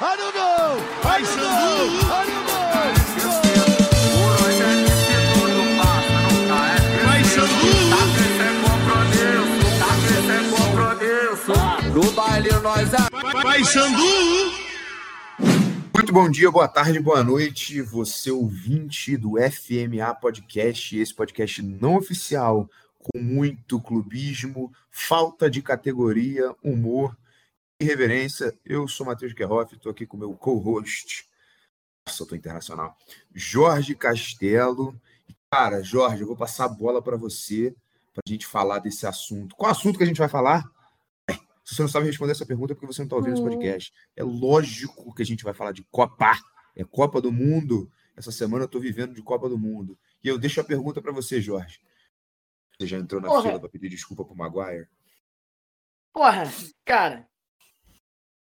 Olha o gol! Olha o gol! Olha o gol! No baile nós é Vai, Sandu! Muito bom dia, boa tarde, boa noite, você ouvinte do FMA Podcast, esse podcast não oficial, com muito clubismo, falta de categoria, humor e reverência. Eu sou Matheus Guerroff, estou aqui com meu co-host, nossa, eu tô internacional, Jorge Castelo. Cara, Jorge, eu vou passar a bola para você, para a gente falar desse assunto. Qual assunto que a gente vai falar? Se você não sabe responder essa pergunta, é porque você não está ouvindo esse podcast. É lógico que a gente vai falar de Copa. É Copa do Mundo. Essa semana eu estou vivendo de Copa do Mundo. E eu deixo a pergunta para você, Jorge. Você já entrou na Porra. fila para pedir desculpa pro Maguire? Porra, cara.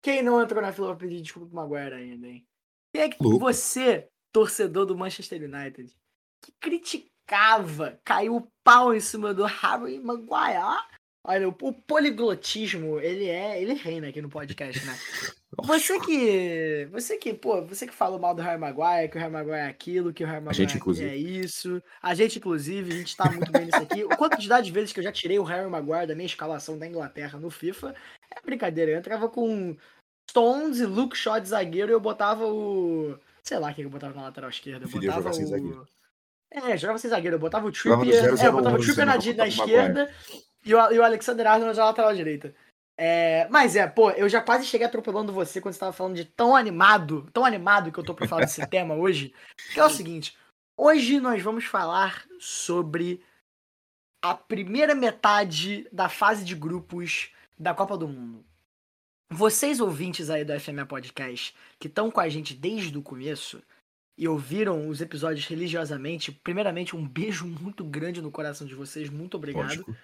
Quem não entrou na fila pra pedir desculpa pro Maguire ainda, hein? Quem é que você, torcedor do Manchester United, que criticava, caiu o pau em cima do Harry Maguire? Olha, o, o poliglotismo, ele é, ele reina aqui no podcast, né? Você que, você que, pô, você que falou mal do Harry Maguire, que o Harry Maguire é aquilo, que o Harry Maguire gente, inclusive. é isso. A gente, inclusive, a gente tá muito bem nisso aqui. O quantidade de vezes que eu já tirei o Harry Maguire da minha escalação da Inglaterra no FIFA é brincadeira. Eu entrava com Stones e Luke Shaw de zagueiro e eu botava o. Sei lá o que eu botava na lateral esquerda. Eu botava o. zagueiro. É, jogava sem zagueiro. Eu botava o Trippier. 0-0-1 É, eu botava o Trippier na, na Maguire. esquerda e o, e o Alexander Arnold na lateral direita. É, mas é, pô, eu já quase cheguei atropelando você quando você tava falando de tão animado, tão animado que eu tô pra falar desse tema hoje. Que é o seguinte: hoje nós vamos falar sobre a primeira metade da fase de grupos da Copa do Mundo. Vocês ouvintes aí do FMA Podcast, que estão com a gente desde o começo e ouviram os episódios religiosamente, primeiramente um beijo muito grande no coração de vocês, muito obrigado. Lógico.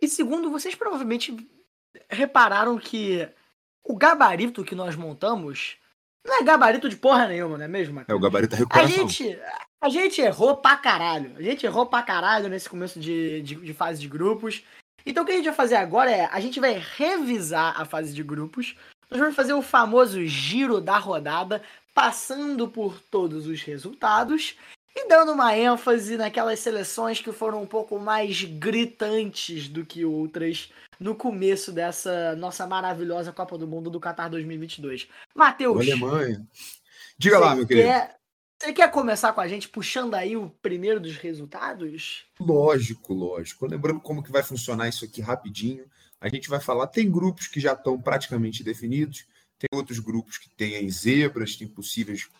E segundo, vocês provavelmente repararam que o gabarito que nós montamos não é gabarito de porra nenhuma, não é mesmo, É Matheus? o gabarito da A recuperação. gente, a gente errou pra caralho. A gente errou pra caralho nesse começo de, de, de fase de grupos. Então o que a gente vai fazer agora é, a gente vai revisar a fase de grupos. Nós vamos fazer o famoso giro da rodada, passando por todos os resultados e dando uma ênfase naquelas seleções que foram um pouco mais gritantes do que outras no começo dessa nossa maravilhosa Copa do Mundo do Qatar 2022. Matheus, Alemanha. Diga lá, meu querido. quer- Você quer começar com a gente puxando aí o primeiro dos resultados? Lógico, lógico. Lembrando como que vai funcionar isso aqui rapidinho. A gente vai falar, tem grupos que já estão praticamente definidos, tem outros grupos que têm aí zebras, tem possíveis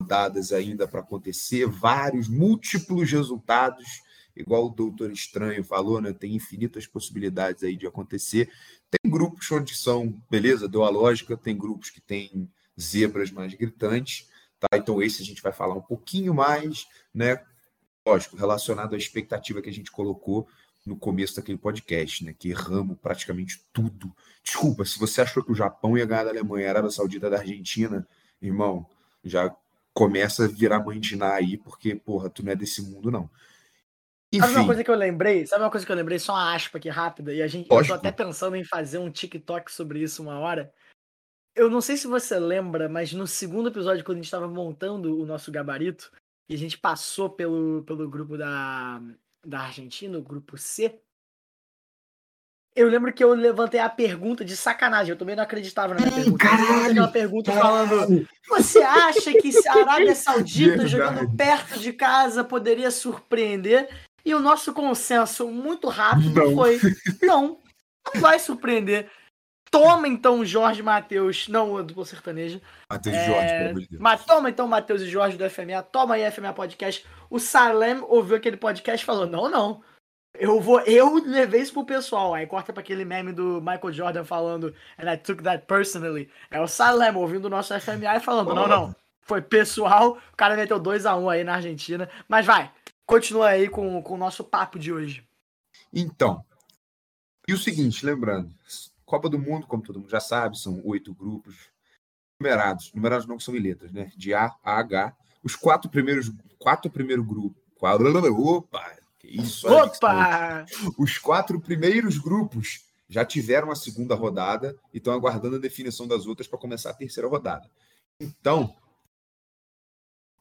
rodadas ainda para acontecer, vários, múltiplos resultados, igual o Doutor Estranho falou, né? Tem infinitas possibilidades aí de acontecer. Tem grupos onde são, beleza, deu a lógica, tem grupos que têm zebras mais gritantes, tá? Então esse a gente vai falar um pouquinho mais, né? lógico, relacionado à expectativa que a gente colocou no começo daquele podcast, né? Que erramos praticamente tudo. Desculpa, se você achou que o Japão ia ganhar da Alemanha, a Arábia Saudita da Argentina, irmão, já começa a virar mãe de Ná aí, porque, porra, tu não é desse mundo, não. Sabe uma Enfim, coisa que eu lembrei? Sabe uma coisa que eu lembrei? Só uma aspa aqui rápida. E a gente, eu tô Lógico. até pensando em fazer um TikTok sobre isso uma hora. Eu não sei se você lembra, mas no segundo episódio, quando a gente tava montando o nosso gabarito, e a gente passou pelo, pelo grupo da, da Argentina, o grupo C, eu lembro que eu levantei a pergunta de sacanagem. Eu também não acreditava na minha pergunta. mas eu aquela pergunta falando: Você acha que se a Arábia Saudita Verdade. jogando perto de casa poderia surpreender? E o nosso consenso muito rápido Não. foi: não, não vai surpreender. Toma então Jorge Matheus, não o duplo sertanejo. Matheus É, Jorge, pelo amor de Deus. Mas toma então Matheus e Jorge do FMA, toma aí FMA Podcast. O Salem ouviu aquele podcast e falou: não, não. Eu vou, eu levei isso pro pessoal. Aí corta pra aquele meme do Michael Jordan falando, and I took that personally. É o Salem ouvindo o nosso FMA e falando: não, não. Foi pessoal, o cara meteu 2x1 aí na Argentina. Mas vai, continua aí com, com o nosso papo de hoje. Então, e o seguinte, lembrando, Copa do Mundo, como todo mundo já sabe, são oito grupos numerados, numerados não que são em letras, né? De A a H. Os quatro primeiros, quatro primeiro grupo, quatro, opa, que isso? Opa! Os quatro primeiros grupos já tiveram a segunda rodada e estão aguardando a definição das outras para começar a terceira rodada. Então,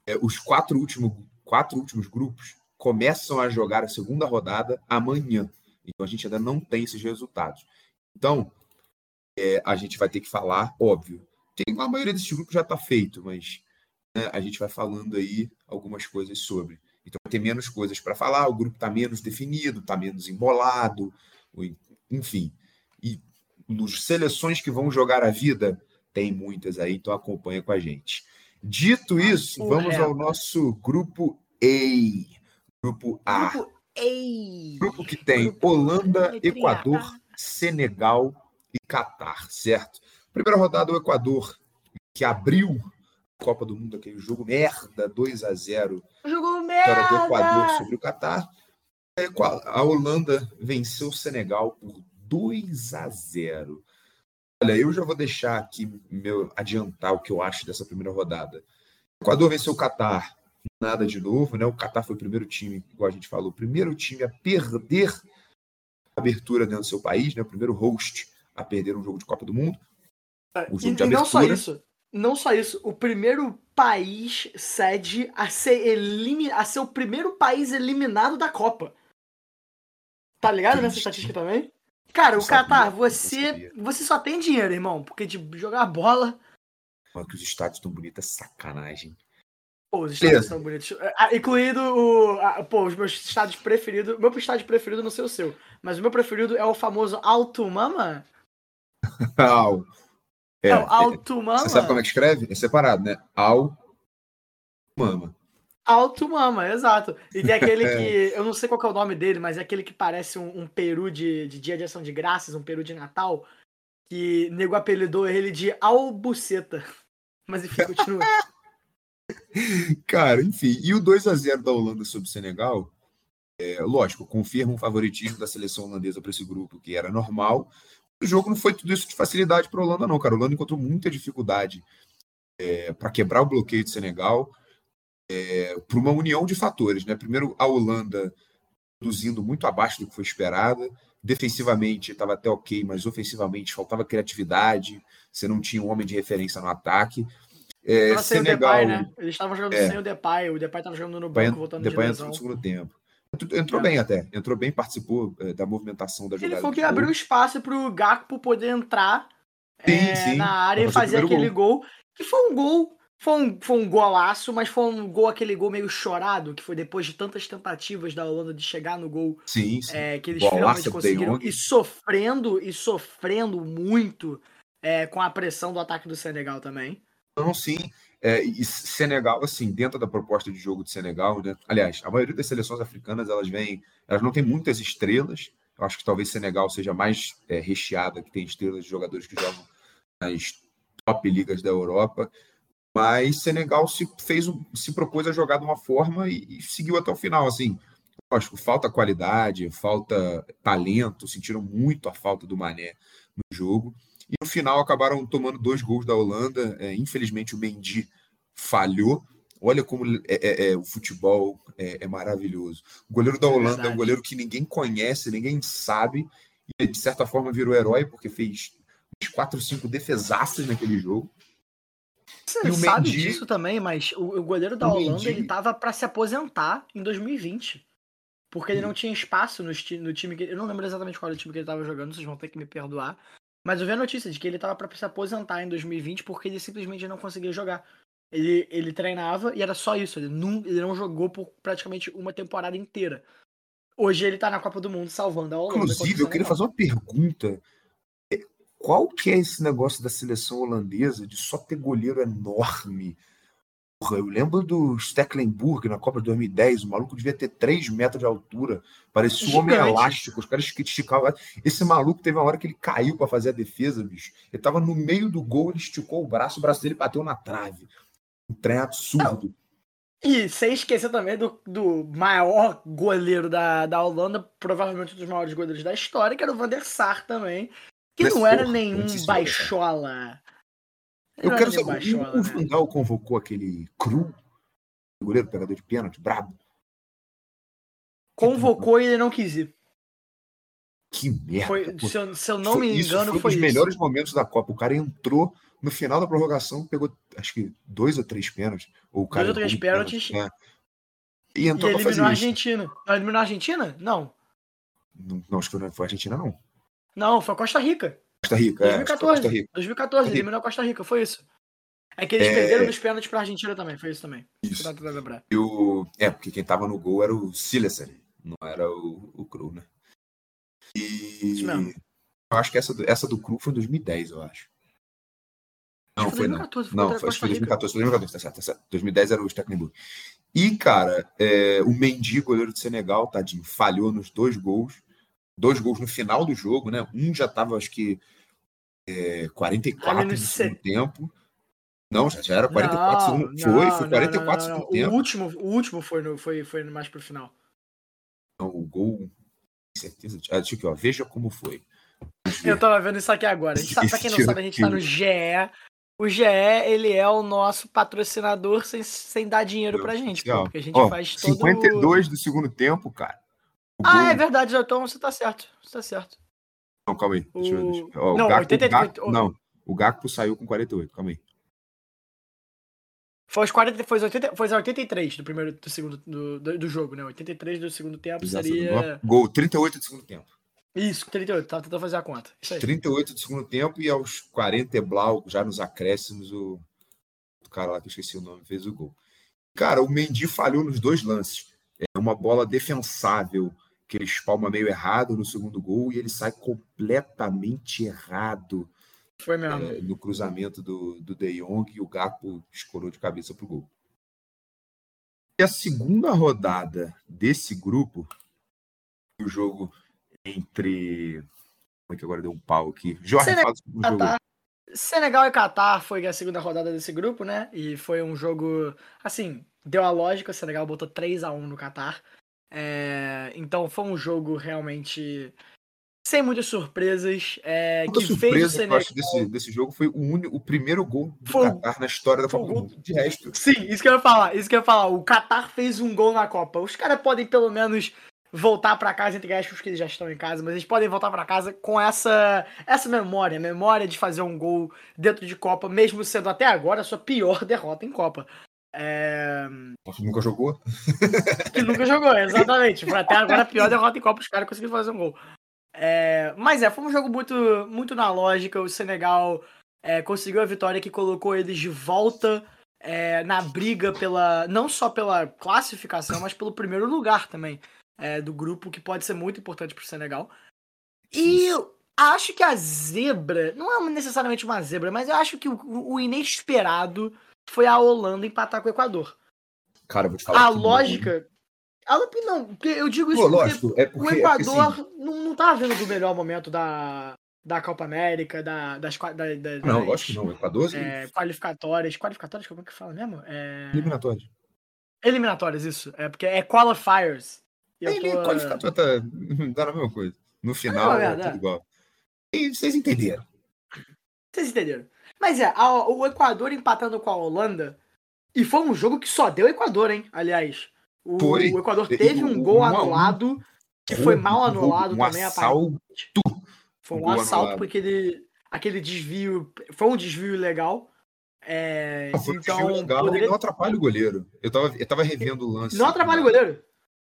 é, os quatro últimos, quatro últimos grupos começam a jogar a segunda rodada amanhã. Então a gente ainda não tem esses resultados. Então, é, a gente vai ter que falar, óbvio. Tem, a maioria desses grupos já está feito, mas né, a gente vai falando aí algumas coisas sobre. Então vai ter menos coisas para falar, o grupo está menos definido, está menos embolado, enfim. E nos seleções que vão jogar a vida, tem muitas aí, então acompanha com a gente. Dito isso, vamos ao nosso grupo A. Grupo A. Grupo A. Grupo que tem grupo Holanda, Equador, Senegal e Catar, certo? Primeira rodada, o Equador, que abriu a Copa do Mundo, aquele jogo merda, 2 a 0 Jogo merda! do Equador sobre o Catar. A Holanda venceu o Senegal por 2 a 0 Olha, eu já vou deixar aqui meu adiantar o que eu acho dessa primeira rodada. O Equador venceu o Catar, nada de novo, né? O Catar foi o primeiro time, igual a gente falou, o primeiro time a perder abertura dentro do seu país, né? O primeiro host a perder um jogo de Copa do Mundo. O jogo e, de abertura. não só isso, não só isso, o primeiro país sede a ser, elimi a ser o primeiro país eliminado da Copa. Tá ligado nessa estatística também? Cara, o Qatar, você, você só tem dinheiro, irmão, porque de jogar bola. Mano, que os estádios estão bonitos é sacanagem. Pô, os estádios estão bonitos. Ah, incluído o. Ah, pô, os meus estádios preferidos. Meu estádio preferido não sei o seu. Mas o meu preferido é o famoso Alto Mama. Al. É, é o Alto Mama. Você sabe como é que escreve? É separado, né? Al Mama. Alto Mama, exato. E tem aquele que. Eu não sei qual é o nome dele, mas é aquele que parece um, um peru de, de dia de ação de graças, um peru de Natal. Que nego apelidou ele de Albuceta. Mas enfim, continua. Cara, enfim. E o 2 a 0 da Holanda sobre o Senegal, é, lógico, confirma um favoritismo da seleção holandesa para esse grupo, que era normal. O jogo não foi tudo isso de facilidade para a Holanda, não, cara. A Holanda encontrou muita dificuldade é, para quebrar o bloqueio do Senegal é, por uma união de fatores. Né? Primeiro, a Holanda produzindo muito abaixo do que foi esperado. Defensivamente estava até ok, mas ofensivamente faltava criatividade. Você não tinha um homem de referência no ataque. É, Senegal, Depay, né? Eles estavam jogando é, sem o Depay. O Depay estava jogando no banco, voltando Depay de lesão. entrou no segundo tempo. Entrou é. bem até. Entrou bem, participou é, da movimentação da jogada. Ele foi que abriu espaço para o Gakpo poder entrar sim, é, sim, na área e fazer aquele gol. gol. Que foi um gol foi um, foi um golaço, mas foi um gol, aquele gol meio chorado, que foi depois de tantas tentativas da Holanda de chegar no gol. Sim, sim. É, que eles golaço finalmente conseguiram. E sofrendo, e sofrendo muito é, com a pressão do ataque do Senegal também. Não, sim. É, e Senegal, assim, dentro da proposta de jogo de Senegal, né? Aliás, a maioria das seleções africanas, elas vêm. Elas não têm muitas estrelas. Eu acho que talvez Senegal seja mais é, recheada, que tem estrelas de jogadores que jogam nas top ligas da Europa. Mas Senegal se fez, se propôs a jogar de uma forma e, e seguiu até o final. Assim, lógico, falta qualidade, falta talento, sentiram muito a falta do Mané no jogo. E no final acabaram tomando dois gols da Holanda. É, infelizmente o Mendy falhou. Olha como é, é, é o futebol é, é, maravilhoso. O goleiro da é Holanda é um goleiro que ninguém conhece, ninguém sabe. E de certa forma virou herói porque fez uns quatro, cinco defesaças naquele jogo. Você sabe Mendy, disso também, mas o, o goleiro da o Holanda Mendy, ele tava para se aposentar em 2020. Porque ele não tinha espaço no, no time que. Eu não lembro exatamente qual era o time que ele tava jogando, vocês vão ter que me perdoar. Mas eu vi a notícia de que ele tava para se aposentar em 2020 porque ele simplesmente não conseguia jogar. Ele, ele treinava e era só isso. Ele não, ele não jogou por praticamente uma temporada inteira. Hoje ele tá na Copa do Mundo salvando a Holanda. Inclusive, eu queria fazer uma pergunta qual que é esse negócio da seleção holandesa de só ter goleiro enorme? Porra, eu lembro do Stecklenburg na Copa de 2010, o maluco devia ter 3 metros de altura, parecia um homem elástico, os caras esticavam. Esse maluco teve uma hora que ele caiu para fazer a defesa, bicho. Ele tava no meio do gol, ele esticou o braço, o braço dele bateu na trave. Um trem absurdo. E sem esquecer também do, do maior goleiro da, da Holanda, provavelmente um dos maiores goleiros da história, que era o Van der Sar também, que não era nenhum baixola. Eu quero saber, baixola, o né? Vandal convocou aquele cru, goleiro pegador de pênalti, brabo. Convocou e ele não quis ir. Que merda. Foi, se, eu, se eu não Foi- me isso engano, foi um foi dos isso. melhores momentos da Copa. O cara entrou no final da prorrogação, pegou acho que dois ou três pênaltis. Ou o cara Dois ou três um pênaltis. pênalti, né? E E entrou pra eliminou fazer a isso. Argentina. Não, eliminou a Argentina? Não. Não, não, acho que não foi a Argentina, não. Não, foi a Costa Rica. Costa Rica, é. acho que foi 2014. Costa Rica. 2014, Costa Rica. eliminou a Costa Rica, foi isso. É que eles É. perderam nos pênaltis pra Argentina também, foi isso também. Isso. E o... É, porque quem tava no gol era o Silesen, não era o, o Cru, né? E Isso mesmo. eu acho que essa do, essa do Cru foi em 2010, eu acho. Não, Foi foi não. 2014, foi Não, a foi, foi Rica. 2014, foi 2014, tá certo, tá certo. 2010 era o Stecklenburg. E, cara, é, o Mendy, goleiro do Senegal, tadinho, falhou nos dois gols. Dois gols no final do jogo, né? Um já tava, acho que, é, 44 Ali no segundo se- tempo. Não, já, já era 44 Não, segundo. Foi, não, foi não, 44 não, não, segundo não. tempo. O último, o último foi, no, foi, foi mais pro final. Não, o gol, certeza. Ah, deixa aqui, ó. Veja como foi. Eu tava vendo isso aqui agora. Tá, pra quem não sabe, a gente tá no GE. O GE, ele é o nosso patrocinador sem, sem dar dinheiro pra gente, pô, porque a gente Ó, faz todo 52 do segundo tempo, cara. O Ah, gol- é verdade, então você tá certo. Você tá certo. Não, calma aí. Deixa eu, O- deixa eu- ó, o Não, Gakpo- 88, Gakpo- Não, o Gakpo saiu com 48. Calma aí. Foi os 40, foi os 80, foi os 83 do primeiro do segundo do, do, do jogo, né? 83 do segundo tempo Exato. seria Gol, 38 do segundo tempo. isso, 38, tava tentando fazer a conta. Isso aí. 38 do segundo tempo e aos 40 e blau, já nos acréscimos, o, o cara lá que eu esqueci o nome fez o gol. Cara, o Mendy falhou nos dois lances. É uma bola defensável que ele espalma meio errado no segundo gol e ele sai completamente errado Foi mesmo. é, no cruzamento do, do De Jong e o Gakpo escorou de cabeça pro gol. E a segunda rodada desse grupo, o jogo entre. Como é que agora deu um pau aqui? Jorge, Senegal- fala. Senegal e Catar foi a segunda rodada desse grupo, né? E foi um jogo, assim, deu a lógica, o Senegal botou 3 a 1 no Catar. É, então foi um jogo realmente sem muitas surpresas, é, que fez o surpresa que eu Senegal acho desse, desse jogo foi o, único, o primeiro gol do Foi Qatar na história da Copa do Mundo. De resto, Sim, isso que eu ia falar, isso que eu ia falar. O Qatar fez um gol na Copa. Os caras podem pelo menos voltar pra casa, entre aspas, porque eles já estão em casa, mas eles podem voltar pra casa com essa essa memória, memória de fazer um gol dentro de Copa, mesmo sendo até agora a sua pior derrota em Copa. É... nunca jogou. Que nunca jogou, exatamente. Foi até agora a pior derrota em Copa, os caras conseguiram fazer um gol. É, Mas é, foi um jogo muito, muito na lógica. O Senegal é, conseguiu a vitória que colocou eles de volta é, na briga pela. não só pela classificação, mas pelo primeiro lugar também é, do grupo, que pode ser muito importante pro Senegal. E acho que a zebra, não é necessariamente uma zebra, mas eu acho que o, o inesperado foi a Holanda empatar com o Equador. Cara, eu vou te falar. A não. lógica. A não, porque eu digo isso Pô, porque lógico, é porque. o é porque, Equador não, não tá vindo do melhor momento da, da Copa América, da, das, da, da, não, das, lógico que não. O Equador, é, qualificatórias. Qualificatórias, como é que fala mesmo? É, eliminatório. eliminatórias, isso. É porque é qualifiers. Eu Ele tô- qualificatório tá dá a mesma coisa. No final, Ah, é é tudo igual. E vocês entenderam. Vocês entenderam? Mas é, a- o Equador empatando com a Holanda. E foi um jogo que só deu Equador, hein? Aliás. O, Foi. o Equador teve um um gol um. anulado, que foi mal anulado um também, assalto. Foi um Gol assalto, anulado. porque ele, aquele desvio. Foi um desvio legal. É, Foi um então, desvio legal e poderia- não atrapalha o goleiro. Eu tava, eu tava revendo o lance. não atrapalha o goleiro.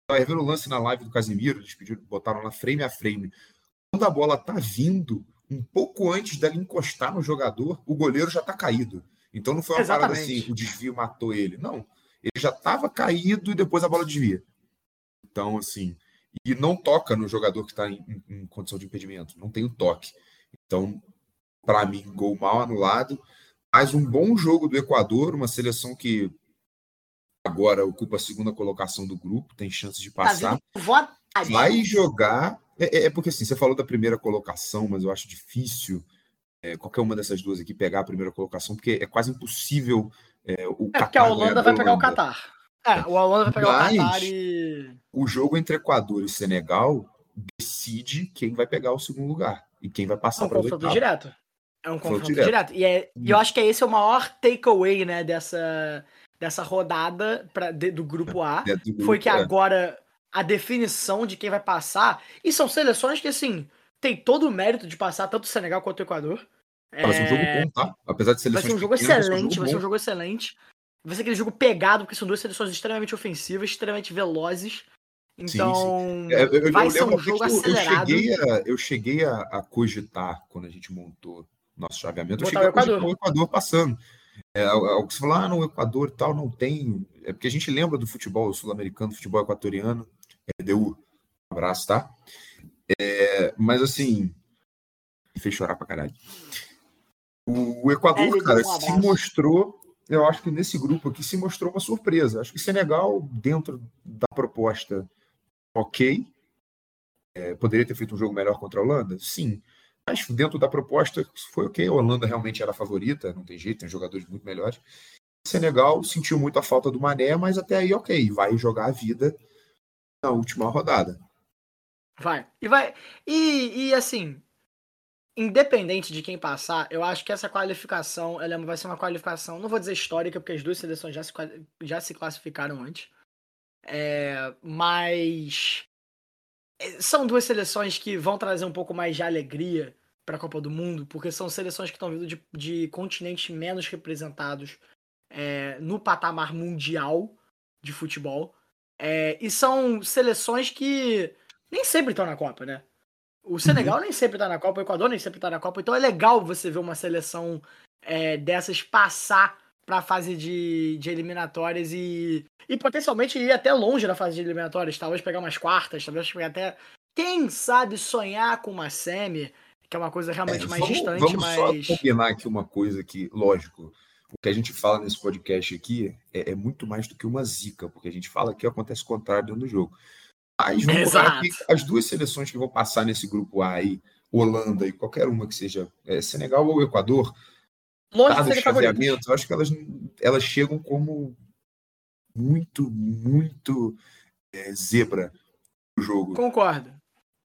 Tava revendo o lance na live do Casimiro, eles pediram, botaram lá frame a frame. Quando a bola tá vindo, um pouco antes dela encostar no jogador, o goleiro já tá caído. Então não foi uma parada Exatamente. assim, o desvio matou ele. Não. Ele já tava caído e depois a bola desvia. Então, assim, e não toca no jogador que tá em, em- em condição de impedimento. Não tem o toque. Então, para mim, gol mal anulado. Mas um bom jogo do Equador, uma seleção que agora ocupa a segunda colocação do grupo, tem chances de Tá passar votadinho. vai jogar. É, é- é porque assim, você falou da primeira colocação, mas eu acho difícil é, qualquer uma dessas duas aqui pegar a primeira colocação, porque é quase impossível é, o É porque a Holanda da vai pegar o. Catar. É, o Holanda vai pegar Mas- o Catar e. O jogo entre Equador e Senegal decide quem vai pegar o segundo lugar e quem vai É passar um para o confronto direto. É um Confronto confronto direto. E, é, e eu Hum. acho que é esse o maior takeaway, né, dessa, dessa rodada pra, de- do grupo A. Dentro do Foi grupo, que é. agora a definição de quem vai passar. E são seleções que, assim, tem todo o mérito de passar tanto o Senegal quanto o Equador. Vai ser um jogo É, bom, tá? Apesar de Vai seleções ser um jogo pequenas, excelente, vai ser um bom. jogo excelente. Vai ser aquele jogo pegado, porque são duas seleções extremamente ofensivas, extremamente velozes. Então, É, eu, eu vai ser um jogo que eu, acelerado. cheguei, a, eu cheguei a, a cogitar quando a gente montou nosso chaveamento. Eu cheguei o a cogitar Equador. o Equador passando. É, algo que você falou, ah, no Equador e tal, não tem. É porque a gente lembra do futebol sul-americano, futebol equatoriano. Deu um abraço, tá? É, mas assim, me fez chorar pra caralho. O, É, Equador, cara, um se mostrou. Eu acho que nesse grupo aqui se mostrou uma surpresa. Acho que Senegal, dentro da proposta, ok. É, poderia ter feito um jogo melhor contra a Holanda? Sim. Mas dentro da proposta foi ok. A Holanda realmente era a favorita, não tem jeito, tem jogadores muito melhores. Senegal sentiu muito a falta do Mané, mas até aí ok, vai jogar a vida na última rodada. Vai. E vai. E, e assim, independente de quem passar, eu acho que essa qualificação ela vai ser uma qualificação, não vou dizer histórica, porque as duas seleções já se, já se classificaram antes. É, mas é, são duas seleções que vão trazer um pouco mais de alegria para a Copa do Mundo, porque são seleções que estão vindo de, de continentes menos representados é, no patamar mundial de futebol. É, e são seleções que nem sempre estão na Copa, né? O Senegal nem sempre tá na Copa, o Equador nem sempre tá na Copa, então é legal você ver uma seleção é, dessas passar pra fase de, de eliminatórias e, e potencialmente ir até longe na fase de eliminatórias, talvez pegar umas quartas, talvez pegar até, quem sabe, sonhar com uma semi, que é uma coisa realmente É, mais vamos, distante, vamos mas. só combinar aqui uma coisa que, lógico, o que a gente fala nesse podcast aqui é, é muito mais do que uma zica, porque a gente fala que acontece o contrário dentro do jogo. Mas Exato. as duas seleções que vão passar nesse grupo A aí, Holanda e qualquer uma que seja é, Senegal ou Equador, Longe chaveamento, eu acho que elas, elas chegam como muito, muito é, zebra no jogo. Concordo.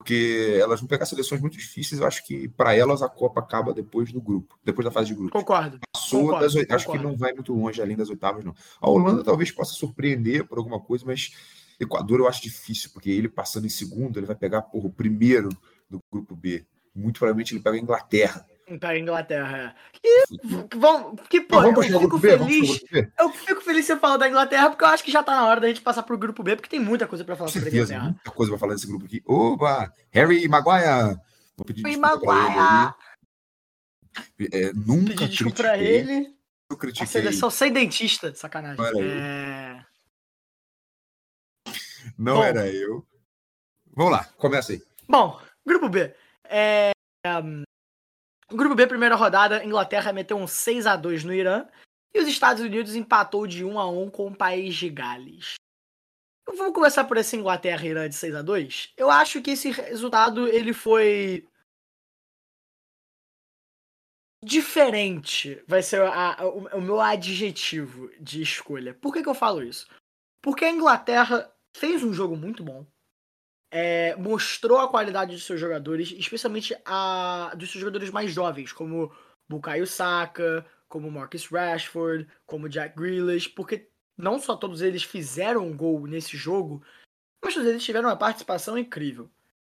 Porque elas vão pegar seleções muito difíceis. Eu acho que para elas a Copa acaba depois do grupo, depois da fase de grupos. Concordo. Passou concordo, das oitavas, acho que não vai muito longe além das oitavas, não. A Holanda talvez possa surpreender por alguma coisa, mas Equador eu acho difícil, porque ele passando em segundo, ele vai pegar porra, o primeiro do grupo B. Muito provavelmente ele pega a Inglaterra. Pega a Inglaterra. é. Que, vão, que pô, eu fico feliz. B? Eu fico feliz você falar da Inglaterra, porque eu acho que já tá na hora da gente passar pro grupo B, porque tem muita coisa pra falar Com sobre a Inglaterra. muita coisa pra falar desse grupo aqui. Oba! Harry Maguire! Vou pedir Maguire. É, nunca Pedir desculpa pra ele. eu A critiquei. seleção sem dentista, sacanagem. Olha aí. É... Não Bom. era eu. Vamos lá, começa aí. Bom, grupo B. É, grupo B, primeira rodada, Inglaterra meteu um 6 a 2 no Irã e os Estados Unidos empatou de 1 a 1 com o país de Gales. Vamos começar por esse Inglaterra e Irã de 6 a 2 Eu acho que esse resultado ele foi diferente. Vai ser a- a- o, o meu adjetivo de escolha. Por que, que eu falo isso? Porque a Inglaterra fez um jogo muito bom é, mostrou a qualidade dos seus jogadores, especialmente a dos seus jogadores mais jovens, como Bukayo Saka, como Marcus Rashford, como Jack Grealish, porque não só todos eles fizeram um gol nesse jogo, mas todos eles tiveram uma participação incrível.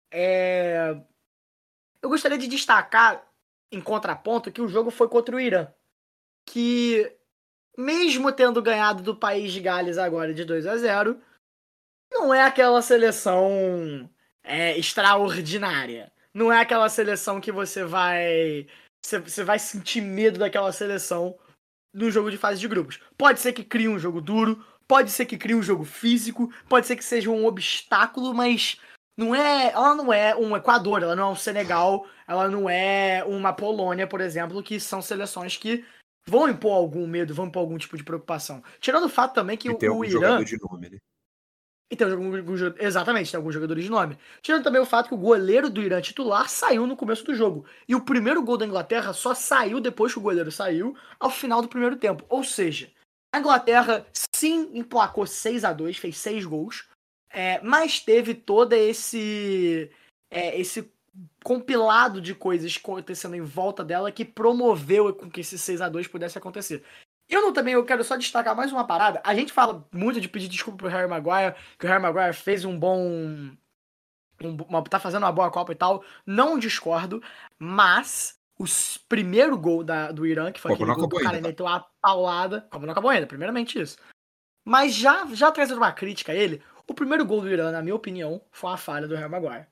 É, Eu gostaria de destacar, em contraponto, que o jogo foi contra o Irã, que mesmo tendo ganhado do país de Gales agora de 2 a 0 não é aquela seleção é, extraordinária. Não é aquela seleção que você vai. Você, vai sentir medo daquela seleção no jogo de fase de grupos. Pode ser que crie um jogo duro, pode ser que crie um jogo físico, pode ser que seja um obstáculo, mas não é. Ela não é um Equador, ela não é um Senegal, ela não é uma Polônia, por exemplo, que são seleções que vão impor algum medo, vão impor algum tipo de preocupação. Tirando o fato também que E o, tem o Irã. jogador de nome, né? E tem exatamente, tem alguns jogadores de nome. Tirando também o fato que o goleiro do Irã titular saiu no começo do jogo. E o primeiro gol da Inglaterra só saiu depois que o goleiro saiu, ao final do primeiro tempo. Ou seja, a Inglaterra sim emplacou 6 a 2 fez 6 gols, é, mas teve todo esse, é, esse compilado de coisas acontecendo em volta dela que promoveu com que esse 6 a 2 pudesse acontecer. Eu não, também eu quero só destacar mais uma parada. A gente fala muito de pedir desculpa pro Harry Maguire, que o Harry Maguire fez um bom uma, tá fazendo uma boa Copa e tal. Não discordo, mas o primeiro gol da, do Irã, que foi Copa aquele gol que o cara ainda, tá? meteu uma paulada. Como não acabou ainda, primeiramente isso. Mas já, já trazendo uma crítica a ele, o primeiro gol do Irã, na minha opinião, foi uma falha do Real Maguire.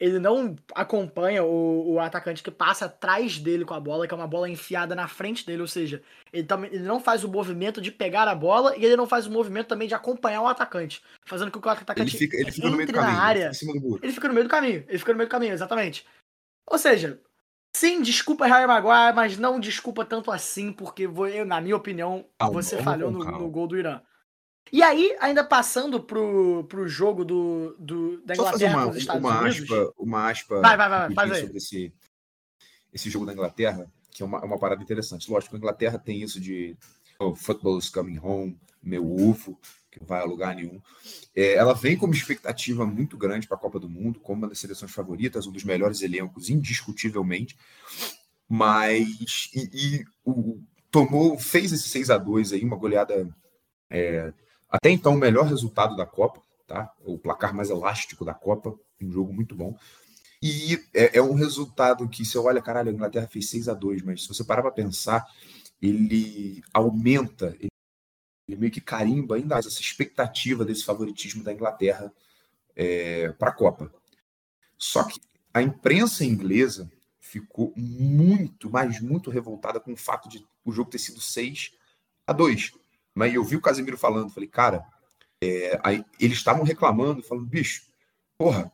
Ele não acompanha o, o atacante que passa atrás dele com a bola, que é uma bola enfiada na frente dele, ou seja, ele, também, ele não faz o movimento de pegar a bola e ele não faz o movimento também de acompanhar o atacante, fazendo com que o atacante Ele fica, ele fica no meio do caminho, área. do. Ele fica no meio do caminho. Ele fica no meio do caminho, exatamente. Ou seja, sim, desculpa Harry Maguire, mas não desculpa tanto assim, porque eu, na minha opinião, Calma, você falhou no, no gol do Irã. E aí, ainda passando pro, pro jogo do, do, da Só fazer Inglaterra uma, Estados uma Unidos. aspa, uma aspa Vai, vai, vai, faz aí. sobre esse, esse jogo da Inglaterra, que é uma, é uma parada interessante. Lógico, a Inglaterra tem isso de oh, football is coming home, meu UFO, que não vai a lugar nenhum. É, ela vem com uma expectativa muito grande para a Copa do Mundo, como uma das seleções favoritas, um dos melhores elencos, indiscutivelmente. Mas e, e o, tomou, fez esse 6 a 2 aí, uma goleada é, até então o melhor resultado da Copa, tá? O placar mais elástico da Copa, um jogo muito bom. E é, é um resultado que, se eu olha, caralho, a Inglaterra fez 6 a 2 mas se você parar para pensar, ele aumenta, ele, meio que carimba ainda mais essa expectativa desse favoritismo da Inglaterra para a Copa. Só que a imprensa inglesa ficou muito, mas muito revoltada com o fato de o jogo ter sido 6 a 2 Mas eu vi o Casemiro falando, falei, cara, é, aí, eles estavam reclamando, falando, bicho, porra,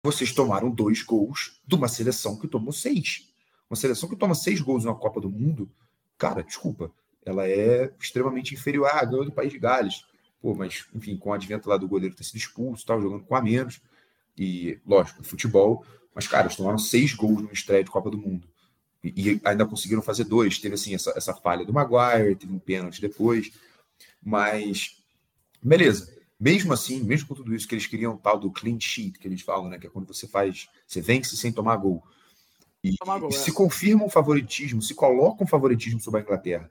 vocês tomaram dois gols de uma seleção que tomou seis. Uma seleção que toma seis gols na Copa do Mundo, cara, desculpa, ela é extremamente inferior à ganhou do País de Gales. Pô, mas, enfim, com o advento lá do goleiro ter sido expulso, tal, jogando com a menos, e, lógico, futebol, mas, cara, eles tomaram seis gols no estreia de Copa do Mundo. E, ainda conseguiram fazer dois. Teve, assim, essa, essa falha do Maguire, teve um pênalti depois, mas, beleza. Mesmo assim, mesmo com tudo isso, que eles queriam o tal do clean sheet, que eles falam, né? Que é quando você faz, você vence sem tomar gol. E, Tomar gol, e é. se confirma um favoritismo, se coloca um favoritismo sobre a Inglaterra.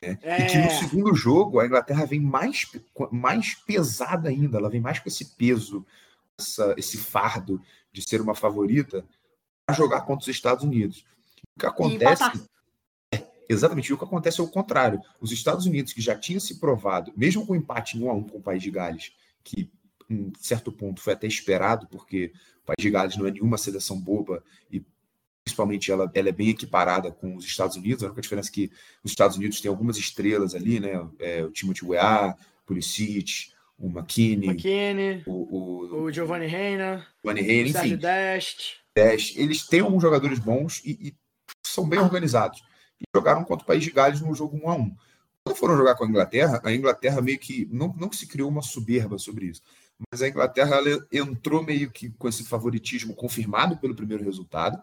né? E que no É. segundo jogo a Inglaterra vem mais, mais pesada ainda, ela vem mais com esse peso, essa- esse fardo de ser uma favorita jogar contra os Estados Unidos. O que acontece. empatar. Exatamente, o que acontece é o contrário. Os Estados Unidos, que já tinha se provado, mesmo com o empate em 1 a 1 com o País de Gales, que em certo ponto foi até esperado, porque o País de Gales não é nenhuma seleção boba e principalmente ela, ela é bem equiparada com os Estados Unidos. A única diferença é que os Estados Unidos têm algumas estrelas ali, né? É, o Timothy Weah, Pulisic, o McKinney, McKinney, o, o, o Giovanni Reina, Giovanni o Reina, enfim. Dest. Dash, eles têm alguns jogadores bons e, e são bem organizados. E jogaram contra o País de Gales no jogo 1 a 1 Quando foram jogar com a Inglaterra, a Inglaterra meio que. Não, não se criou uma soberba sobre isso. Mas a Inglaterra entrou meio que com esse favoritismo confirmado pelo primeiro resultado.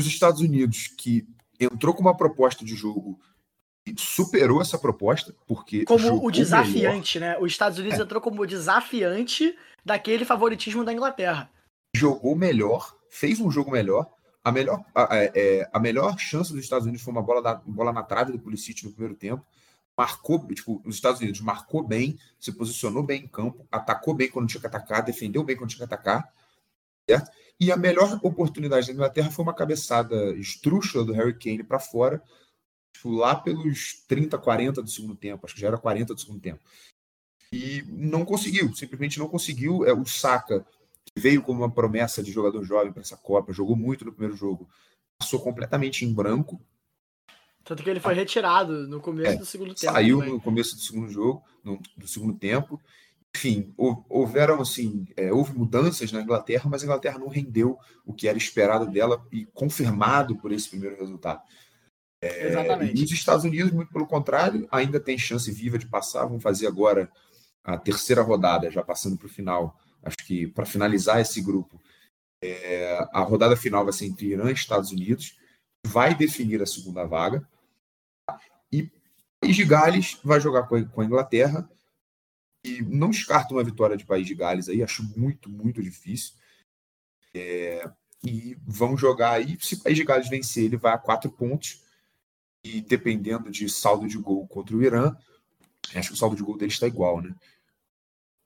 Os Estados Unidos, que entrou com uma proposta de jogo superou essa proposta, porque. Como o melhor. desafiante, né? Os Estados É. Unidos entrou como o desafiante daquele favoritismo da Inglaterra. Jogou melhor, fez um jogo melhor. A melhor, a, a- é, a melhor chance dos Estados Unidos foi uma bola, da, bola na trave do Pulisic no primeiro tempo. Marcou, tipo, os Estados Unidos marcou bem, se posicionou bem em campo, atacou bem quando tinha que atacar, defendeu bem quando tinha que atacar, certo? E a melhor oportunidade da Inglaterra foi uma cabeçada estrúxula do Harry Kane para fora, tipo, lá pelos 30, 40 do segundo tempo, acho que já era 40 do segundo tempo. E não conseguiu, simplesmente não conseguiu. É, o Saka que veio como uma promessa de jogador jovem para essa Copa, jogou muito no primeiro jogo, passou completamente em branco, Tanto que ele foi retirado no começo É, do segundo tempo. saiu também. no começo do segundo jogo, no, do segundo tempo. Enfim, hou- houveram assim, é, houve mudanças na Inglaterra, mas a Inglaterra não rendeu o que era esperado dela e confirmado por esse primeiro resultado. É, Exatamente. E os Estados Unidos, muito pelo contrário, ainda tem chance viva de passar. Vão fazer agora a terceira rodada, já passando para o final. Acho que para finalizar esse grupo, é, a rodada final vai ser entre Irã e Estados Unidos, vai definir a segunda vaga. E País de Gales vai jogar com a, com a Inglaterra. E não descarto uma vitória de País de Gales aí, acho muito, muito difícil. É, e vão jogar aí. Se o País de Gales vencer, ele vai a quatro pontos. E dependendo de saldo de gol contra o Irã, acho que o saldo de gol dele está igual, né?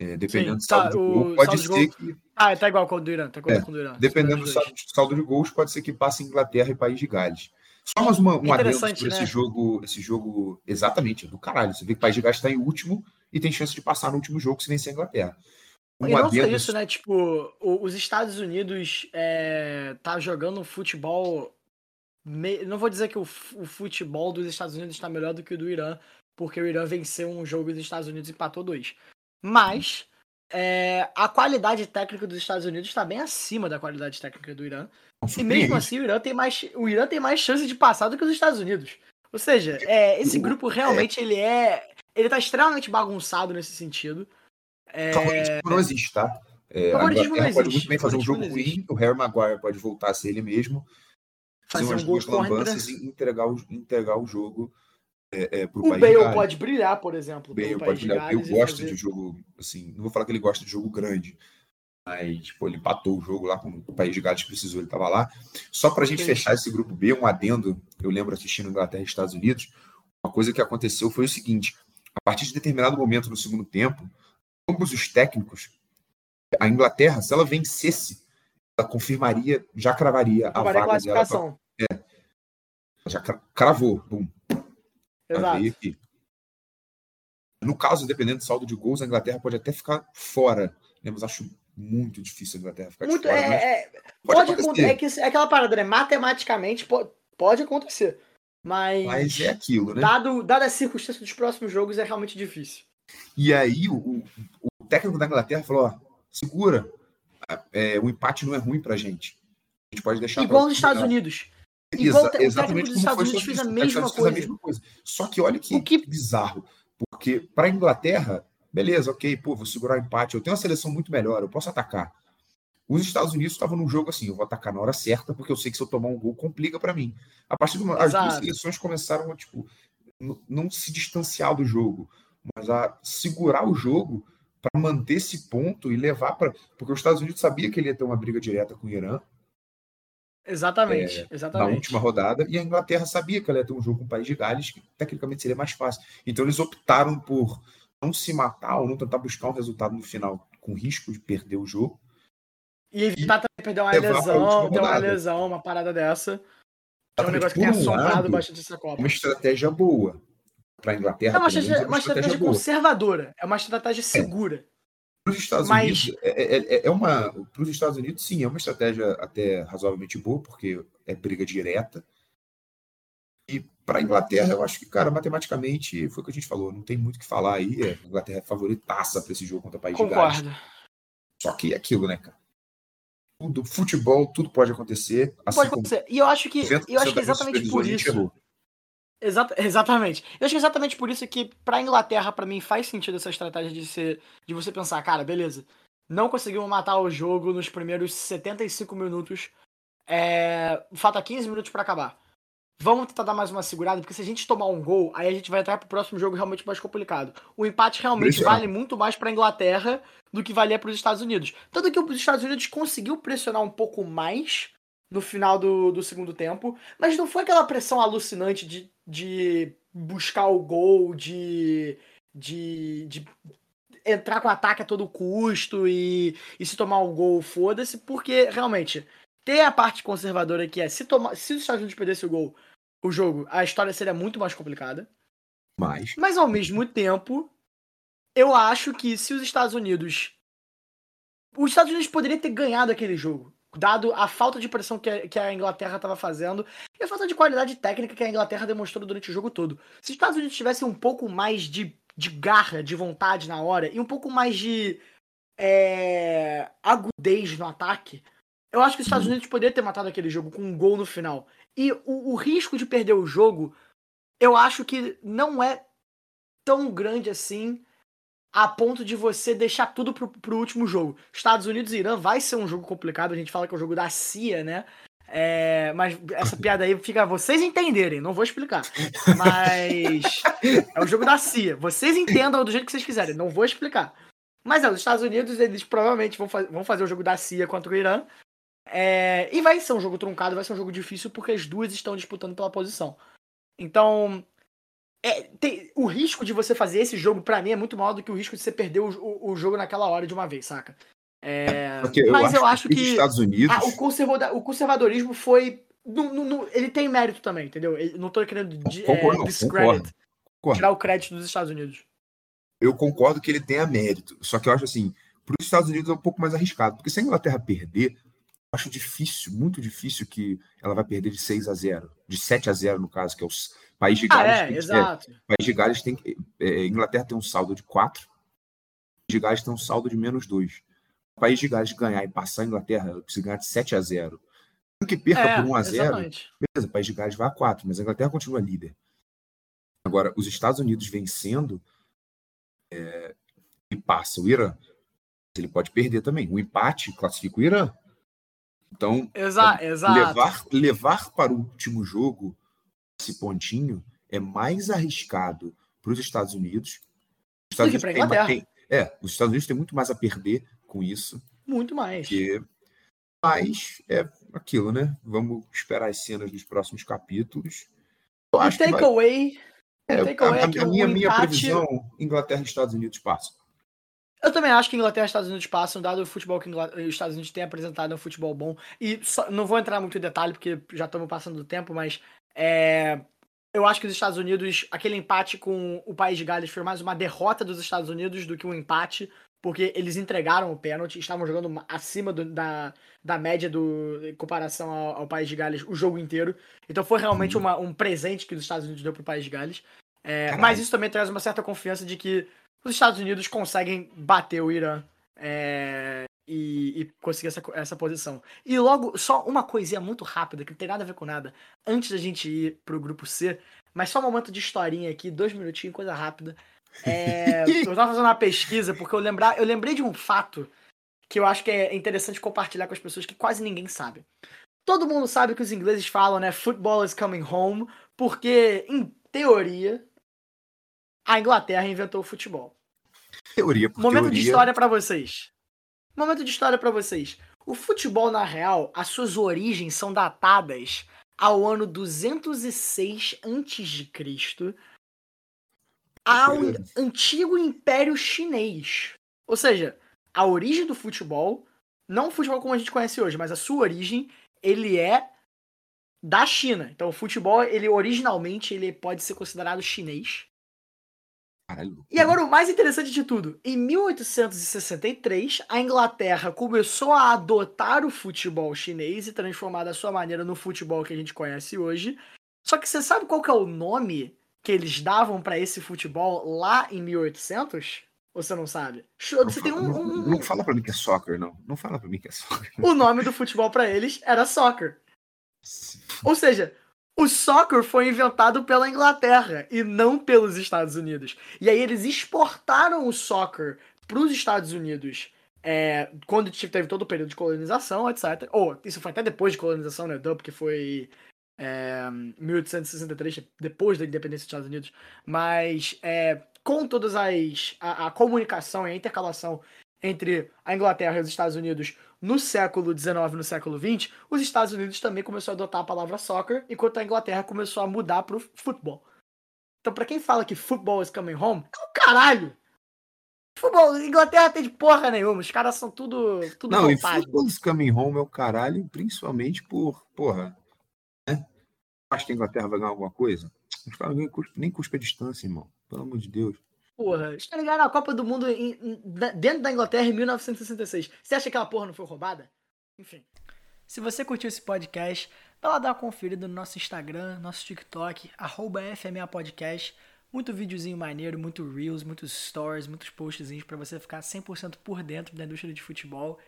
É, dependendo Sim, do saldo tá, de gol, pode ser que. Ah, tá igual com o do Irã. Tá igual É, com o do Irã. Dependendo do saldo, saldo de gols, pode ser que passe Inglaterra e País de Gales. Só mais uma, um adendo sobre né? esse jogo, esse jogo. Exatamente, é do caralho. Você vê que o País de Gales está em último e tem chance de passar no último jogo se vencer a Inglaterra. Um e não só adendo- isso, né? Tipo, os Estados Unidos é, tá jogando um futebol. me- Não vou dizer que o, o futebol dos Estados Unidos está melhor do que o do Irã, porque o Irã venceu um jogo e os Estados Unidos empatou dois. Mas é, a qualidade técnica dos Estados Unidos está bem acima da qualidade técnica do Irã. E mesmo assim, o Irã tem mais, o Irã tem mais chance de passar do que os Estados Unidos. Ou seja, é, esse grupo realmente ele é. Ele tá extremamente bagunçado nesse sentido. É, Favoritismo não existe, tá? É, Favoritismo não pode existe. muito bem fazer um jogo ruim, o Harry Maguire pode voltar a ser ele mesmo, fazer fazer umas um gol duas lambanças e entregar o, entregar o jogo é, é, pro O País Bale Gales. pode brilhar, por exemplo. O Bale pode brilhar. Eu Gales e gosto fazer- de jogo, assim, não vou falar que ele gosta de jogo grande, mas, tipo, ele empatou o jogo lá quando o País de Gales precisou, ele estava lá. Só para a gente Sim. fechar esse grupo B, um adendo, eu lembro assistindo Inglaterra e Estados Unidos, uma coisa que aconteceu foi o seguinte, a partir de determinado momento no segundo tempo, ambos os técnicos, a Inglaterra, se ela vencesse, ela confirmaria, já cravaria a a vaga dela. pra- classificação. Já cra- cravou, bum, Exato. No caso, dependendo do saldo de gols, a Inglaterra pode até ficar fora. né? Mas acho muito difícil a Inglaterra ficar Muito, de fora. é, é, pode pode. É, que, é aquela parada, né? Matematicamente po- pode acontecer. Mas, Mas é aquilo, né? dado, dada a circunstância dos próximos jogos, é realmente difícil. E aí o, o- técnico da Inglaterra falou: ó, segura. É, o empate não é ruim pra gente. A gente pode deixar. Igual nos Estados final." Unidos. Exa- Igual o o exatamente técnico dos Estados Unidos fez a mesma fez a mesma coisa. Só que olha que, O que- bizarro. Porque para a Inglaterra, beleza, ok, pô, vou segurar o empate. Eu tenho uma seleção muito melhor, eu posso atacar. Os Estados Unidos estavam num jogo assim, eu vou atacar na hora certa, porque eu sei que se eu tomar um gol, complica para mim. A partir do momento, as duas Exato. seleções começaram a, tipo, não se distanciar do jogo, mas a segurar o jogo para manter esse ponto e levar para. Porque os Estados Unidos sabia que ele ia ter uma briga direta com o Irã Exatamente. na exatamente. última rodada, e a Inglaterra sabia que ela ia ter um jogo com o País de Gales, que tecnicamente seria mais fácil. Então eles optaram por não se matar ou não tentar buscar um resultado no final com risco de perder o jogo. E evitar também perder uma lesão, ter uma lesão, uma parada dessa. Que é um negócio que tem um assombrado bastante essa Copa. Uma estratégia boa para a Inglaterra. É uma pelo menos, estratégia, uma estratégia boa. conservadora. É uma estratégia segura. Para os Estados Mas- Unidos, é, é- é uma. Para os Estados Unidos, sim, é uma estratégia até razoavelmente boa, porque é briga direta. E para a Inglaterra, eu acho que, cara, matematicamente, foi o que a gente falou, não tem muito o que falar aí. A Inglaterra é favoritaça para esse jogo contra o País de Gales. Concordo. Só que é aquilo, né, cara? Tudo, futebol, tudo pode acontecer. Assim Pode acontecer. E eu acho que, 90% eu acho que exatamente por isso. errou. Exata, exatamente. Eu acho que exatamente por isso que pra Inglaterra, pra mim, faz sentido essa estratégia de ser. De você pensar, cara, beleza. Não conseguimos matar o jogo nos primeiros 75 minutos. É, falta 15 minutos pra acabar. Vamos tentar dar mais uma segurada, porque se a gente tomar um gol, aí a gente vai entrar pro próximo jogo realmente mais complicado. O empate realmente Pressionar. vale muito mais pra Inglaterra do que valia pros Estados Unidos. Tanto que os Estados Unidos conseguiu pressionar um pouco mais no final do, do segundo tempo, mas não foi aquela pressão alucinante de, de buscar o gol, de, de, de entrar com ataque a todo custo e, e se tomar um gol, foda-se, porque realmente tem a parte conservadora que é se, tomar, se os Estados Unidos perdesse o gol, o jogo, a história seria muito mais complicada. Mas, Mas ao mesmo tempo, eu acho que se os Estados Unidos. Os Estados Unidos poderiam ter ganhado aquele jogo, dado a falta de pressão que a, que a Inglaterra estava fazendo e a falta de qualidade técnica que a Inglaterra demonstrou durante o jogo todo. Se os Estados Unidos tivessem um pouco mais de, de garra, de vontade na hora e um pouco mais de é, agudez no ataque, eu acho que os Estados Unidos poderiam ter matado aquele jogo com um gol no final. E o, o risco de perder o jogo, eu acho que não é tão grande assim a ponto de você deixar tudo pro, pro último jogo. Estados Unidos e Irã vai ser um jogo complicado, a gente fala que é o jogo da CIA, né? É, mas essa piada aí fica vocês entenderem, não vou explicar. Mas é o jogo da CIA. Vocês entendam do jeito que vocês quiserem, não vou explicar. Mas é, os Estados Unidos, eles provavelmente vão, fa vão fazer o jogo da CIA contra o Irã. É, e vai ser um jogo truncado, vai ser um jogo difícil, porque as duas estão disputando pela posição. Então, é, tem, o risco de você fazer esse jogo, pra mim, é muito maior do que o risco de você perder o, o, o jogo naquela hora de uma vez, saca? É, eu mas eu acho que, que. os Estados Unidos. ah, o, conservada- o conservadorismo foi. não- não- não- ele tem mérito também, entendeu? Ele- não tô querendo de, Concordo, é, discredit, concordo, tirar o crédito dos Estados Unidos. Eu concordo que ele tenha mérito. Só que eu acho assim, para os Estados Unidos é um pouco mais arriscado. Porque se a Inglaterra perder, acho difícil, muito difícil que ela vai perder de 6 a 0 De 7 a 0 no caso, que é o país de Ah, Gales. é, tem que- exato. O país de Gales tem que. é, Inglaterra tem um saldo de 4. O país de Gales tem um saldo de menos 2. O país de Gales ganhar e passar a Inglaterra, precisa ganhar de 7 a 0 Mesmo que perca É, por 1 a 0 exatamente. beleza, o país de Gales vai a 4, mas a Inglaterra continua líder. Agora, os Estados Unidos vencendo é, e passa o Irã, ele pode perder também. O empate classifica o Irã. Então, Exa exato. levar, levar para o último jogo esse pontinho é mais arriscado para os Estados Unidos. Os Estados Do que Unidos Inglaterra. têm- é, os Estados Unidos têm muito mais a perder com isso. Muito mais. Porque... Mas é aquilo, né? Vamos esperar as cenas dos próximos capítulos. Eu O acho que vai- takeaway. é, o takeaway a, é que a o minha, minha previsão, Inglaterra e Estados Unidos passam. Eu também acho que Inglaterra e Estados Unidos passam, dado o futebol que os Estados Unidos têm apresentado, é um futebol bom. E só- não vou entrar muito em detalhe, porque já estamos passando do tempo, mas é, eu acho que os Estados Unidos, aquele empate com o País de Gales foi mais uma derrota dos Estados Unidos do que um empate, porque eles entregaram o pênalti, estavam jogando ma- acima do- da, da média do, em comparação ao, ao País de Gales o jogo inteiro. Então foi realmente uma- um presente que os Estados Unidos deu para o País de Gales. É, mas isso também traz uma certa confiança de que os Estados Unidos conseguem bater o Irã é, e, e conseguir essa, essa posição. E logo, só uma coisinha muito rápida, que não tem nada a ver com nada, antes da gente ir pro grupo C, mas só um momento de historinha aqui, dois minutinhos, coisa rápida. É, eu tava fazendo uma pesquisa, porque eu, lembrar, eu lembrei de um fato que eu acho que é interessante compartilhar com as pessoas que quase ninguém sabe. Todo mundo sabe que os ingleses falam, né? Football is coming home, porque, em teoria, a Inglaterra inventou o futebol. Teoria por Momento teoria. de história pra vocês. Momento de história pra vocês. O futebol, na real, as suas origens são datadas ao ano 206 a.C. ao antigo Império Chinês. Ou seja, a origem do futebol, não o futebol como a gente conhece hoje, mas a sua origem, ele é da China. Então o futebol, ele originalmente, ele pode ser considerado chinês. Caralho. E agora o mais interessante de tudo, em 1863, a Inglaterra começou a adotar o futebol chinês e transformar da sua maneira no futebol que a gente conhece hoje. Só que você sabe qual que é o nome que eles davam pra esse futebol lá em 1800? Ou você não sabe? Não, Você fa- tem um, não- um- não fala pra mim que é soccer, não. Não fala pra mim que é soccer. o nome do futebol pra eles era soccer. Ou seja, o soccer foi inventado pela Inglaterra e não pelos Estados Unidos. E aí eles exportaram o soccer para os Estados Unidos é, quando teve todo o período de colonização, etc. Ou isso foi até depois de colonização, né? Duh, Porque foi é, 1863, depois da independência dos Estados Unidos. Mas é, com todas as. A, a comunicação e a intercalação entre a Inglaterra e os Estados Unidos no século XIX no século XX, os Estados Unidos também começou a adotar a palavra soccer, enquanto a Inglaterra começou a mudar pro futebol. Então, pra quem fala que football is coming home, é o caralho! Futebol, Inglaterra tem de porra nenhuma, os caras são tudo, tudo Não, e roupagem. Football Coming Home é o caralho, principalmente por, porra, né? Acho que a Inglaterra vai ganhar alguma coisa? Os caras nem cuspem a distância, irmão. Pelo amor de Deus. Porra, os caras ganharam a Copa do Mundo em- em- dentro da Inglaterra em 1966. Você acha que aquela porra não foi roubada? Enfim. Se você curtiu esse podcast, vai lá dar uma conferida no nosso Instagram, nosso TikTok, arroba FMA Podcast. Muito videozinho maneiro, muito Reels, muitos stories, muitos postzinhos pra você ficar 100% por dentro da indústria de futebol.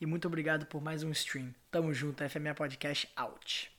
E muito obrigado por mais um stream. Tamo junto, FMA Podcast out.